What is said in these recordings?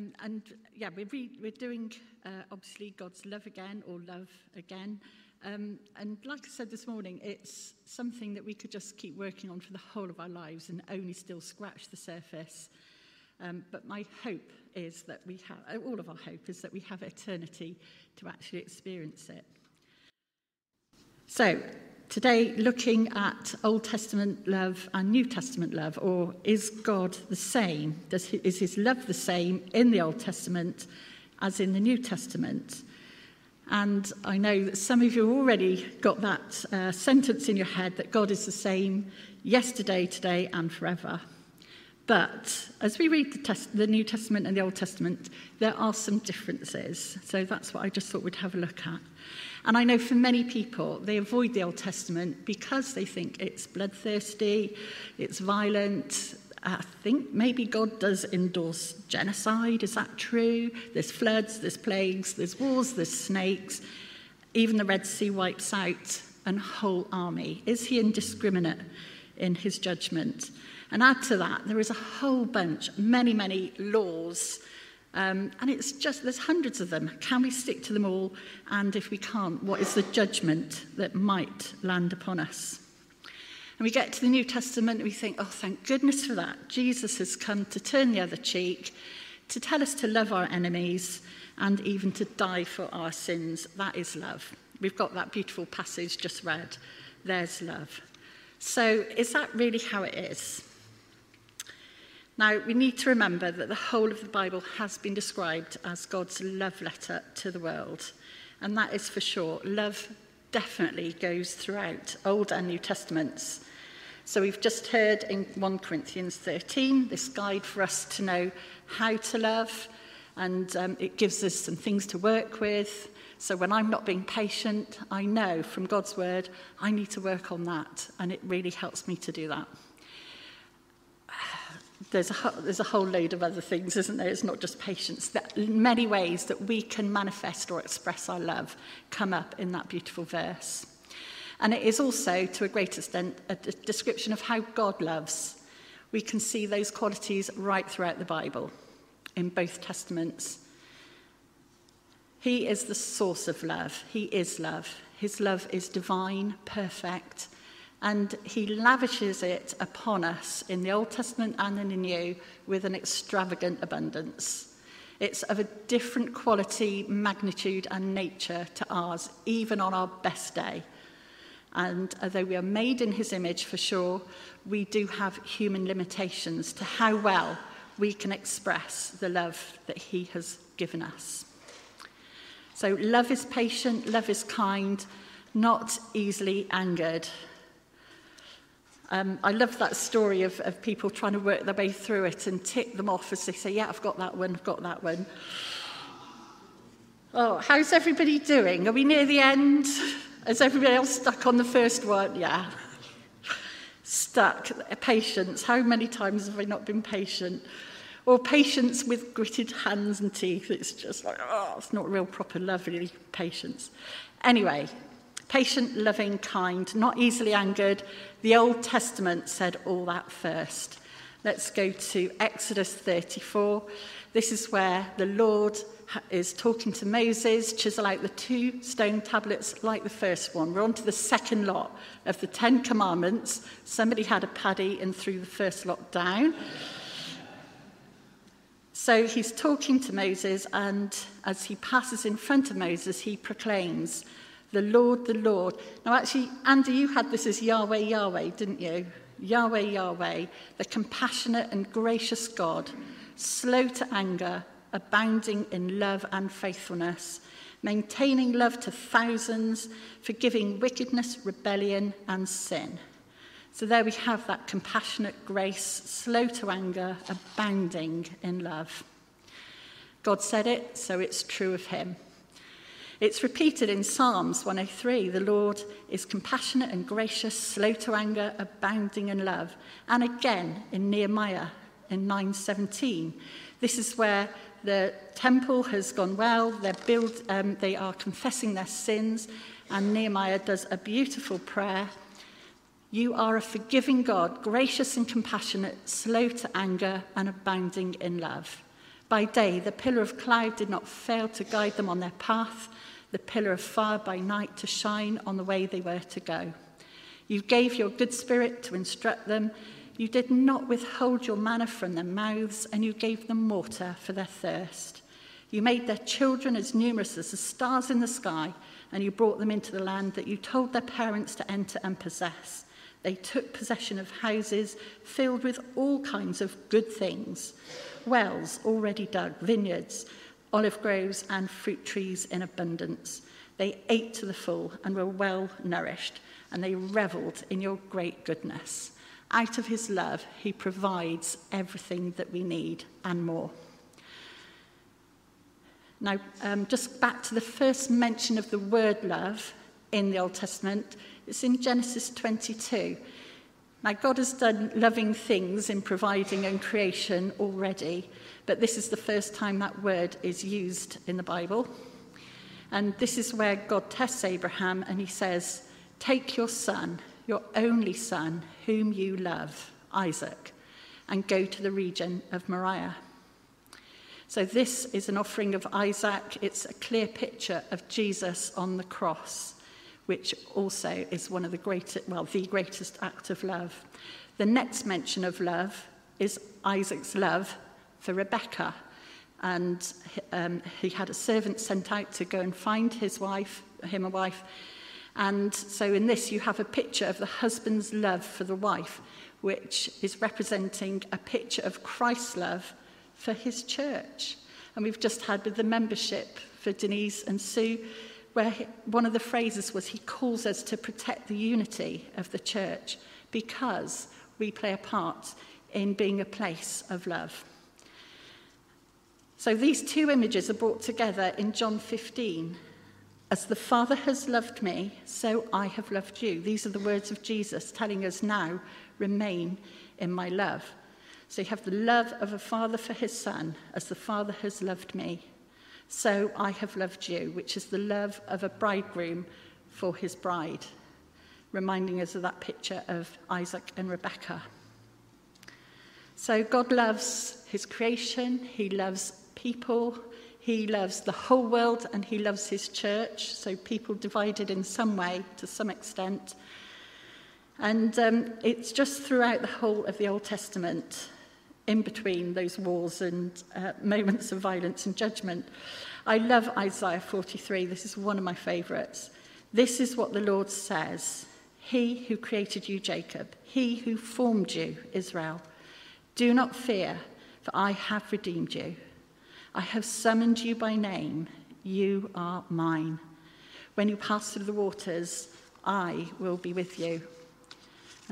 Mm, and yeah, we're, re we're doing uh, obviously God's love again or love again. Um, and like I said this morning, it's something that we could just keep working on for the whole of our lives and only still scratch the surface. Um, but my hope is that we have, uh, all of our hope is that we have eternity to actually experience it. So, Today, looking at Old Testament love and New Testament love, or is God the same? Does, is his love the same in the Old Testament as in the New Testament? And I know that some of you already got that uh, sentence in your head that God is the same yesterday, today, and forever. But as we read the, test, the New Testament and the Old Testament, there are some differences. So that's what I just thought we'd have a look at. And I know for many people, they avoid the Old Testament because they think it's bloodthirsty, it's violent. I think maybe God does endorse genocide. Is that true? There's floods, there's plagues, there's wars, there's snakes. Even the Red Sea wipes out an whole army. Is he indiscriminate in his judgment? And add to that, there is a whole bunch, many, many laws Um, and it's just, there's hundreds of them. Can we stick to them all? And if we can't, what is the judgment that might land upon us? And we get to the New Testament and we think, oh, thank goodness for that. Jesus has come to turn the other cheek, to tell us to love our enemies, and even to die for our sins. That is love. We've got that beautiful passage just read. There's love. So, is that really how it is? Now, we need to remember that the whole of the Bible has been described as God's love letter to the world. And that is for sure. Love definitely goes throughout Old and New Testaments. So we've just heard in 1 Corinthians 13 this guide for us to know how to love, and um, it gives us some things to work with. So when I'm not being patient, I know from God's word I need to work on that, and it really helps me to do that. There's a, there's a whole load of other things, isn't there? It's not just patience. Are many ways that we can manifest or express our love come up in that beautiful verse. And it is also, to a great extent, a description of how God loves. We can see those qualities right throughout the Bible, in both Testaments. He is the source of love. He is love. His love is divine, perfect, and he lavishes it upon us in the Old Testament and in the New with an extravagant abundance. It's of a different quality, magnitude, and nature to ours, even on our best day. And although we are made in his image for sure, we do have human limitations to how well we can express the love that he has given us. So, love is patient, love is kind, not easily angered. Um, I love that story of, of people trying to work their way through it and tick them off as they say, yeah, I've got that one, I've got that one. Oh, how's everybody doing? Are we near the end? Is everybody else stuck on the first one? Yeah. stuck. Patience. How many times have I not been patient? Or patience with gritted hands and teeth. It's just like, oh, it's not real proper love, really, patience. Anyway, patient, loving, kind, not easily angered. The Old Testament said all that first. Let's go to Exodus 34. This is where the Lord is talking to Moses, chisel out the two stone tablets like the first one. We're on to the second lot of the Ten Commandments. Somebody had a paddy and threw the first lot down. So he's talking to Moses, and as he passes in front of Moses, he proclaims, the Lord, the Lord. Now, actually, Andy, you had this as Yahweh, Yahweh, didn't you? Yahweh, Yahweh, the compassionate and gracious God, slow to anger, abounding in love and faithfulness, maintaining love to thousands, forgiving wickedness, rebellion, and sin. So there we have that compassionate grace, slow to anger, abounding in love. God said it, so it's true of him. It's repeated in Psalms 103 the Lord is compassionate and gracious, slow to anger, abounding in love. And again in Nehemiah in 9:17. This is where the temple has gone well, they're build, um, they are confessing their sins, and Nehemiah does a beautiful prayer. You are a forgiving God, gracious and compassionate, slow to anger, and abounding in love. By day, the pillar of cloud did not fail to guide them on their path, the pillar of fire by night to shine on the way they were to go. You gave your good spirit to instruct them. You did not withhold your manna from their mouths, and you gave them water for their thirst. You made their children as numerous as the stars in the sky, and you brought them into the land that you told their parents to enter and possess. They took possession of houses filled with all kinds of good things wells already dug, vineyards olive groves and fruit trees in abundance. They ate to the full and were well nourished, and they revelled in your great goodness. Out of his love, he provides everything that we need and more. Now, um, just back to the first mention of the word love in the Old Testament, it's in Genesis 22. Now, God has done loving things in providing and creation already, but this is the first time that word is used in the Bible. And this is where God tests Abraham and he says, Take your son, your only son, whom you love, Isaac, and go to the region of Moriah. So, this is an offering of Isaac. It's a clear picture of Jesus on the cross which also is one of the greatest, well, the greatest act of love. The next mention of love is Isaac's love for Rebecca. And um, he had a servant sent out to go and find his wife, him a wife. And so in this, you have a picture of the husband's love for the wife, which is representing a picture of Christ's love for his church. And we've just had with the membership for Denise and Sue, where he, one of the phrases was he calls us to protect the unity of the church because we play a part in being a place of love. So these two images are brought together in John 15. As the Father has loved me, so I have loved you. These are the words of Jesus telling us now, remain in my love. So you have the love of a father for his son, as the Father has loved me, So I have loved you, which is the love of a bridegroom for his bride, reminding us of that picture of Isaac and Rebekah. So God loves his creation, he loves people, he loves the whole world, and he loves his church. So people divided in some way to some extent. And um, it's just throughout the whole of the Old Testament in between those wars and uh, moments of violence and judgment. I love Isaiah 43. This is one of my favourites. This is what the Lord says He who created you, Jacob, he who formed you, Israel. Do not fear, for I have redeemed you. I have summoned you by name. You are mine. When you pass through the waters, I will be with you.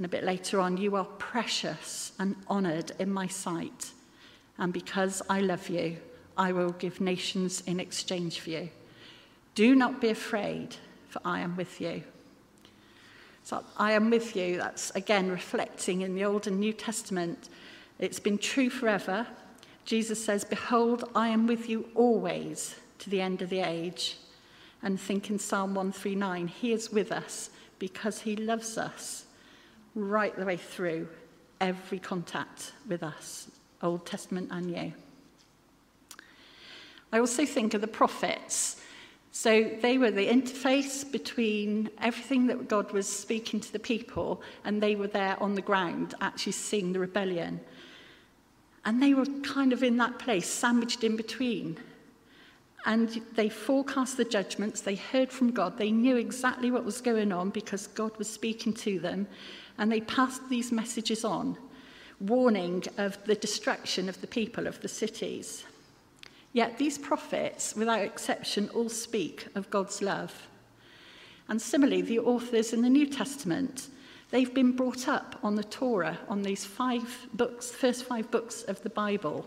And a bit later on, you are precious and honoured in my sight. And because I love you, I will give nations in exchange for you. Do not be afraid, for I am with you. So I am with you, that's again reflecting in the Old and New Testament. It's been true forever. Jesus says, Behold, I am with you always to the end of the age. And think in Psalm 139, He is with us because He loves us right the way through every contact with us, Old Testament and New. I also think of the prophets. So they were the interface between everything that God was speaking to the people, and they were there on the ground actually seeing the rebellion. And they were kind of in that place, sandwiched in between. And they forecast the judgments, they heard from God, they knew exactly what was going on because God was speaking to them, and they passed these messages on, warning of the destruction of the people of the cities. Yet these prophets, without exception, all speak of God's love. And similarly, the authors in the New Testament, they've been brought up on the Torah, on these five books, first five books of the Bible.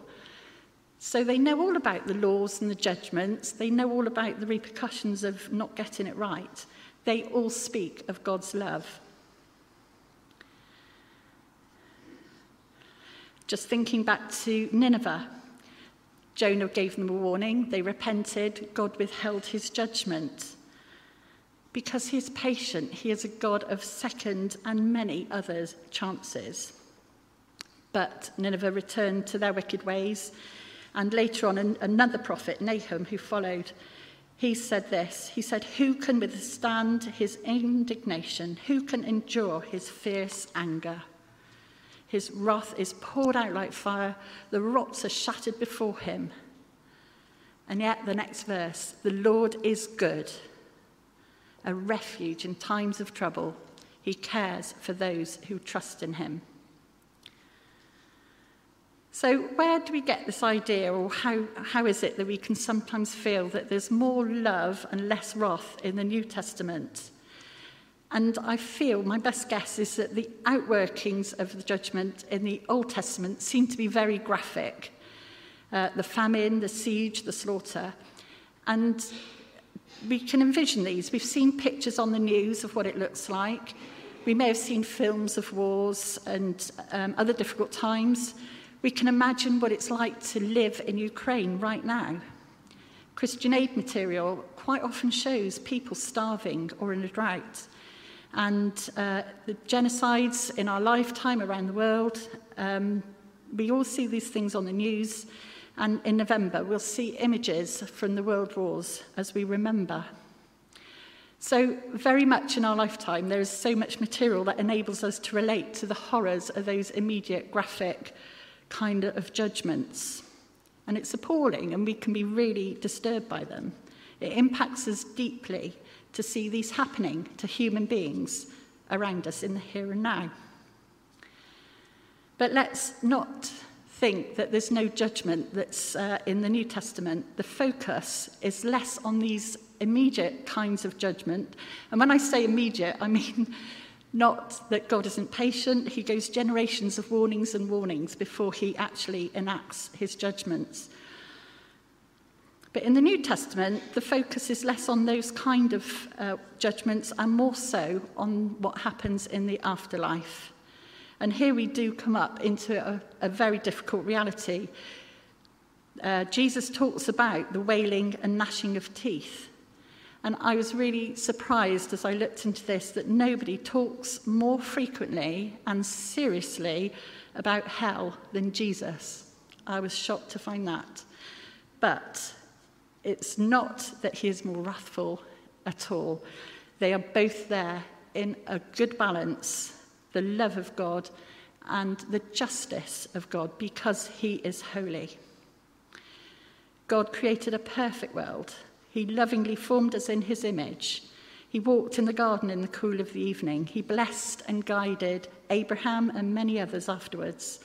So they know all about the laws and the judgments, they know all about the repercussions of not getting it right. They all speak of God's love. Just thinking back to Nineveh, Jonah gave them a warning, they repented, God withheld his judgment. Because he is patient, he is a God of second and many other chances. But Nineveh returned to their wicked ways, And later on, an, another prophet, Nahum, who followed, he said this He said, Who can withstand his indignation? Who can endure his fierce anger? His wrath is poured out like fire, the rocks are shattered before him. And yet, the next verse the Lord is good, a refuge in times of trouble. He cares for those who trust in him. So, where do we get this idea, or how, how is it that we can sometimes feel that there's more love and less wrath in the New Testament? And I feel my best guess is that the outworkings of the judgment in the Old Testament seem to be very graphic uh, the famine, the siege, the slaughter. And we can envision these. We've seen pictures on the news of what it looks like. We may have seen films of wars and um, other difficult times. We can imagine what it's like to live in Ukraine right now. Christian aid material quite often shows people starving or in a drought. and uh, the genocides in our lifetime around the world. Um, we all see these things on the news, and in November we'll see images from the world wars as we remember. So, very much in our lifetime, there is so much material that enables us to relate to the horrors of those immediate graphic kind of judgments. And it's appalling, and we can be really disturbed by them. It impacts us deeply to see these happening to human beings around us in the here and now. But let's not think that there's no judgment that's uh, in the New Testament. The focus is less on these immediate kinds of judgment. And when I say immediate, I mean not that God isn't patient. He goes generations of warnings and warnings before he actually enacts his judgments. But in the New Testament, the focus is less on those kind of uh, judgments and more so on what happens in the afterlife. And here we do come up into a, a very difficult reality. Uh, Jesus talks about the wailing and gnashing of teeth. And I was really surprised as I looked into this that nobody talks more frequently and seriously about hell than Jesus. I was shocked to find that. But it's not that he is more wrathful at all. They are both there in a good balance the love of God and the justice of God because he is holy. God created a perfect world He lovingly formed us in his image. He walked in the garden in the cool of the evening. He blessed and guided Abraham and many others afterwards.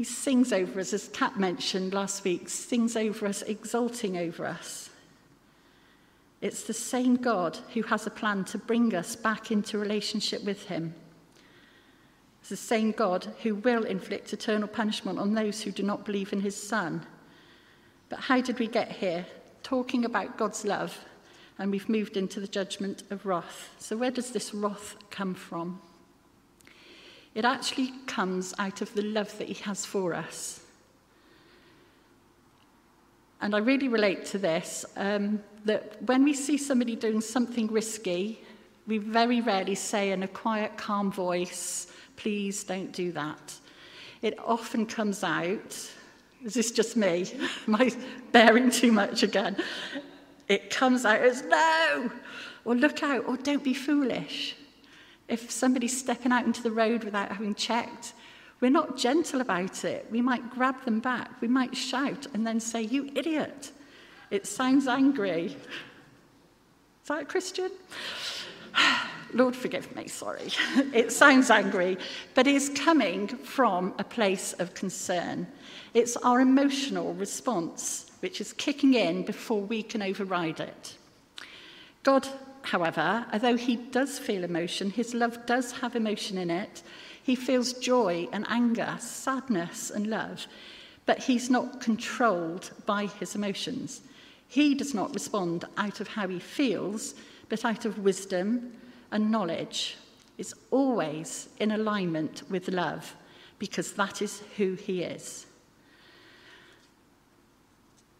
He sings over us, as Kat mentioned last week, sings over us, exulting over us. It's the same God who has a plan to bring us back into relationship with him. It's the same God who will inflict eternal punishment on those who do not believe in his Son. But how did we get here? talking about God's love, and we've moved into the judgment of wrath. So, where does this wrath come from? It actually comes out of the love that He has for us. And I really relate to this um, that when we see somebody doing something risky, we very rarely say in a quiet, calm voice, please don't do that. It often comes out is this just me? Am I bearing too much again? It comes out as no, or look out, or don't be foolish. If somebody's stepping out into the road without having checked, we're not gentle about it. We might grab them back. We might shout and then say, You idiot. It sounds angry. Is that a Christian? Lord, forgive me, sorry. it sounds angry, but it's coming from a place of concern. It's our emotional response which is kicking in before we can override it. God, however, although he does feel emotion, his love does have emotion in it. He feels joy and anger, sadness and love, but he's not controlled by his emotions. He does not respond out of how he feels, but out of wisdom and knowledge is always in alignment with love because that is who he is.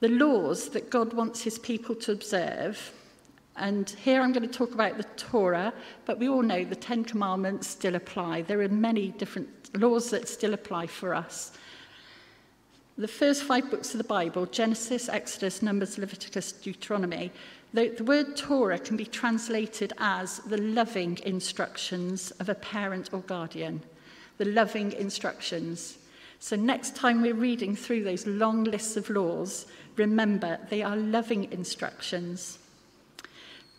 The laws that God wants his people to observe, and here I'm going to talk about the Torah, but we all know the Ten Commandments still apply. There are many different laws that still apply for us. The first five books of the Bible Genesis, Exodus, Numbers, Leviticus, Deuteronomy the, the word Torah can be translated as the loving instructions of a parent or guardian. The loving instructions. So, next time we're reading through those long lists of laws, remember they are loving instructions.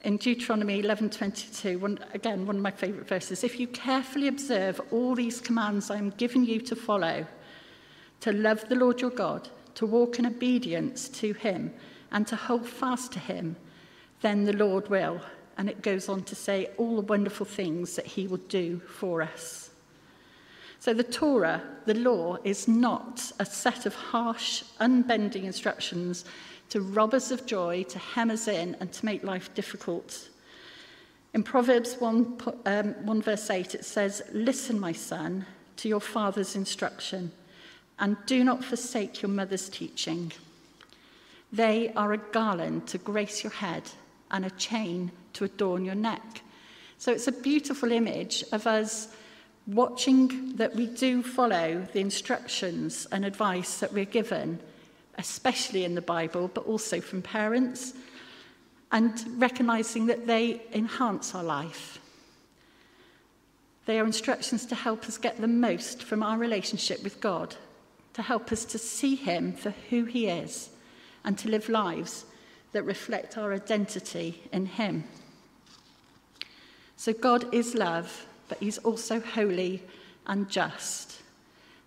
In Deuteronomy 11:22, one, again one of my favorite verses, if you carefully observe all these commands I am giving you to follow, to love the Lord your God, to walk in obedience to him, and to hold fast to him, then the Lord will. And it goes on to say all the wonderful things that he will do for us. So the Torah, the law, is not a set of harsh, unbending instructions to rob us of joy, to hem us in, and to make life difficult. In Proverbs 1, um, 1 verse 8, it says, Listen, my son, to your father's instruction and do not forsake your mother's teaching. They are a garland to grace your head and a chain to adorn your neck. So it's a beautiful image of us watching that we do follow the instructions and advice that we're given, especially in the Bible, but also from parents, and recognizing that they enhance our life. They are instructions to help us get the most from our relationship with God to help us to see him for who he is and to live lives that reflect our identity in him. So God is love, but he's also holy and just.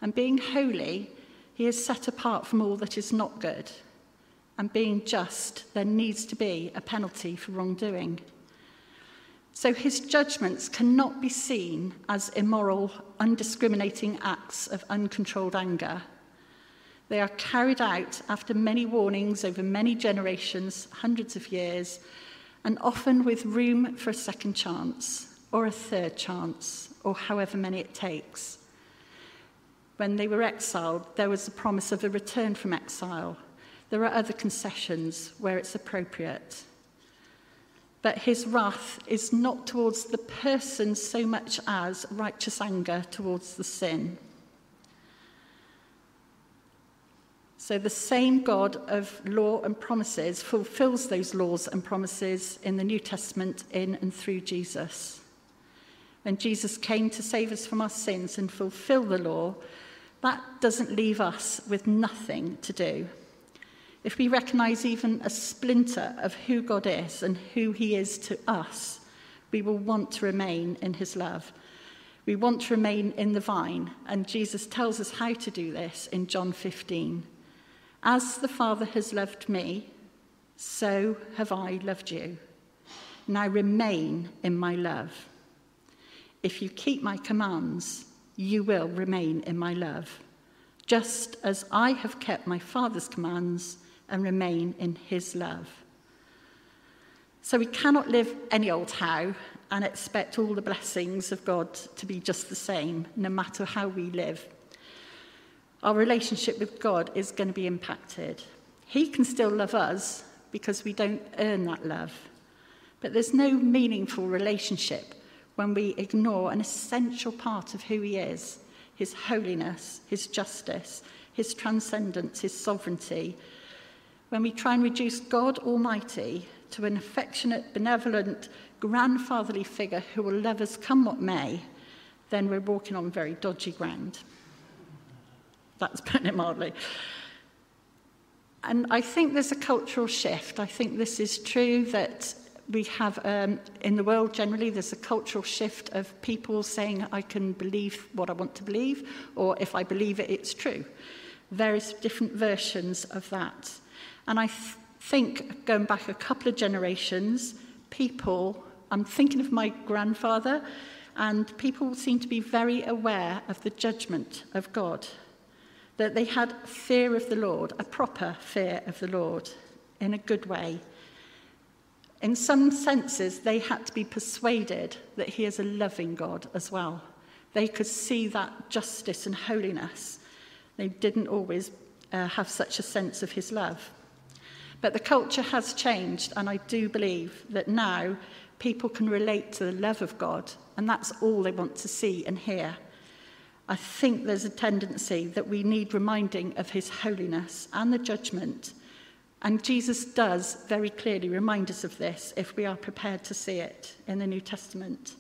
And being holy, he is set apart from all that is not good. And being just, there needs to be a penalty for wrongdoing. So his judgments cannot be seen as immoral, undiscriminating acts of uncontrolled anger they are carried out after many warnings over many generations, hundreds of years, and often with room for a second chance or a third chance, or however many it takes. When they were exiled, there was the promise of a return from exile. There are other concessions where it's appropriate. But his wrath is not towards the person so much as righteous anger towards the sin. So the same God of law and promises fulfills those laws and promises in the New Testament in and through Jesus. When Jesus came to save us from our sins and fulfill the law, that doesn't leave us with nothing to do. If we recognize even a splinter of who God is and who he is to us, we will want to remain in his love. We want to remain in the vine, and Jesus tells us how to do this in John 15. As the Father has loved me, so have I loved you. Now remain in my love. If you keep my commands, you will remain in my love, just as I have kept my Father's commands and remain in his love. So we cannot live any old how and expect all the blessings of God to be just the same, no matter how we live our relationship with God is going to be impacted. He can still love us because we don't earn that love. But there's no meaningful relationship when we ignore an essential part of who He is His holiness, His justice, His transcendence, His sovereignty. When we try and reduce God Almighty to an affectionate, benevolent, grandfatherly figure who will love us come what may, then we're walking on very dodgy ground. That's putting it mildly. And I think there's a cultural shift. I think this is true that we have um, in the world generally, there's a cultural shift of people saying, I can believe what I want to believe, or if I believe it, it's true. Various different versions of that. And I th think, going back a couple of generations, people, I'm thinking of my grandfather, and people seem to be very aware of the judgment of God, that they had fear of the Lord, a proper fear of the Lord, in a good way. In some senses, they had to be persuaded that he is a loving God as well. They could see that justice and holiness. They didn't always uh, have such a sense of his love. But the culture has changed, and I do believe that now people can relate to the love of God, and that's all they want to see and hear. I think there's a tendency that we need reminding of his holiness and the judgment And Jesus does very clearly remind us of this if we are prepared to see it in the New Testament.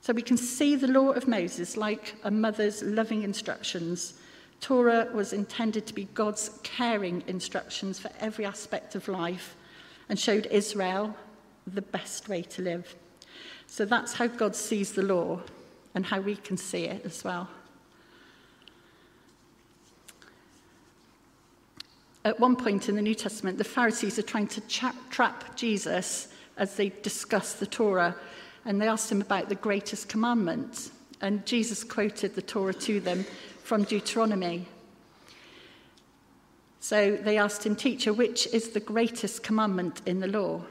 So we can see the law of Moses like a mother's loving instructions. Torah was intended to be God's caring instructions for every aspect of life and showed Israel the best way to live. So that's how God sees the law and how we can see it as well. At one point in the New Testament, the Pharisees are trying to tra- trap Jesus as they discuss the Torah, and they asked him about the greatest commandment. And Jesus quoted the Torah to them from Deuteronomy. So they asked him, Teacher, which is the greatest commandment in the law?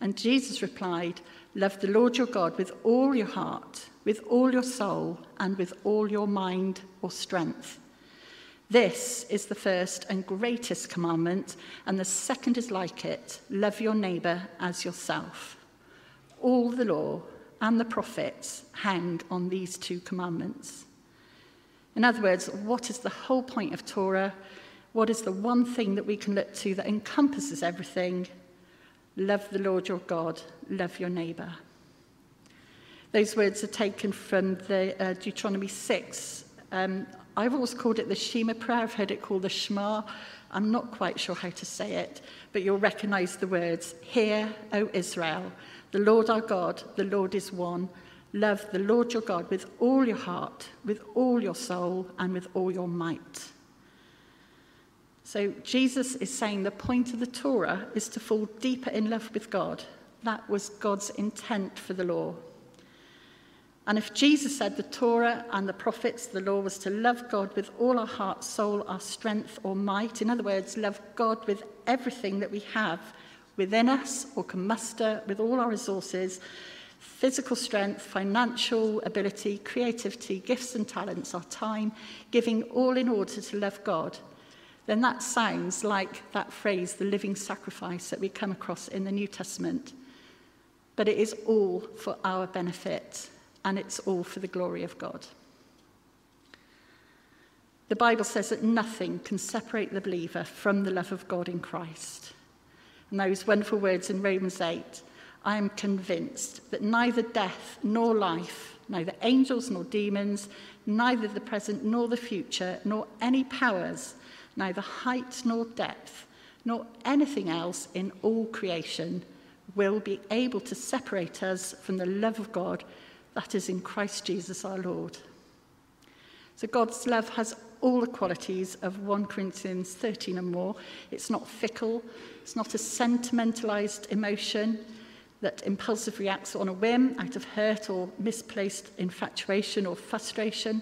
And Jesus replied, Love the Lord your God with all your heart, with all your soul, and with all your mind or strength. This is the first and greatest commandment, and the second is like it love your neighbour as yourself. All the law and the prophets hang on these two commandments. In other words, what is the whole point of Torah? What is the one thing that we can look to that encompasses everything? Love the Lord your God, love your neighbour. Those words are taken from the uh, Deuteronomy 6. Um, I've always called it the Shema prayer. I've heard it called the Shema. I'm not quite sure how to say it, but you'll recognize the words Hear, O Israel, the Lord our God, the Lord is one. Love the Lord your God with all your heart, with all your soul, and with all your might. So Jesus is saying the point of the Torah is to fall deeper in love with God. That was God's intent for the law. And if Jesus said the Torah and the prophets, the law was to love God with all our heart, soul, our strength, or might, in other words, love God with everything that we have within us or can muster with all our resources physical strength, financial ability, creativity, gifts and talents, our time, giving all in order to love God, then that sounds like that phrase, the living sacrifice that we come across in the New Testament. But it is all for our benefit and it's all for the glory of God. The Bible says that nothing can separate the believer from the love of God in Christ. And those wonderful words in Romans 8 I am convinced that neither death nor life, neither angels nor demons, neither the present nor the future, nor any powers, neither height nor depth, nor anything else in all creation will be able to separate us from the love of God that is in Christ Jesus our Lord. So God's love has all the qualities of 1 Corinthians 13 and more. It's not fickle, it's not a sentimentalized emotion that impulsively reacts on a whim out of hurt or misplaced infatuation or frustration.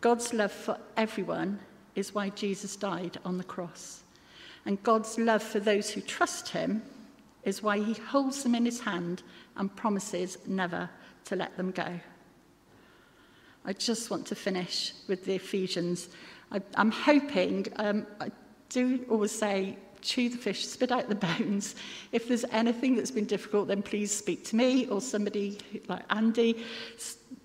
God's love for everyone is why Jesus died on the cross. And God's love for those who trust him is why he holds them in his hand and promises never to let them go. I just want to finish with the Ephesians. I, am hoping, um, I do always say, chew the fish, spit out the bones. If there's anything that's been difficult, then please speak to me or somebody like Andy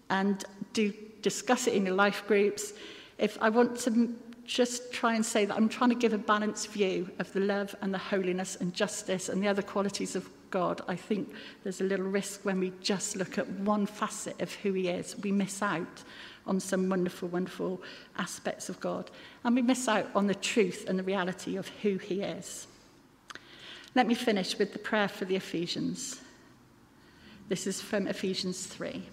and do discuss it in your life groups. If I want to just try and say that I'm trying to give a balanced view of the love and the holiness and justice and the other qualities of God. I think there's a little risk when we just look at one facet of who He is. We miss out on some wonderful, wonderful aspects of God. And we miss out on the truth and the reality of who He is. Let me finish with the prayer for the Ephesians. This is from Ephesians 3.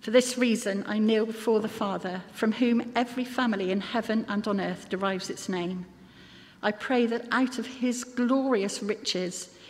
For this reason, I kneel before the Father, from whom every family in heaven and on earth derives its name. I pray that out of his glorious riches,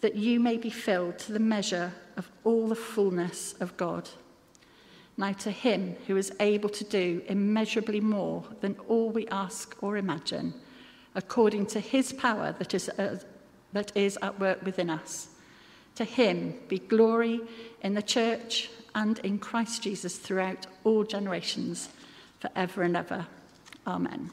that you may be filled to the measure of all the fullness of God. Now to him who is able to do immeasurably more than all we ask or imagine, according to his power that is, uh, that is at work within us. To him be glory in the church and in Christ Jesus throughout all generations, forever and ever. Amen.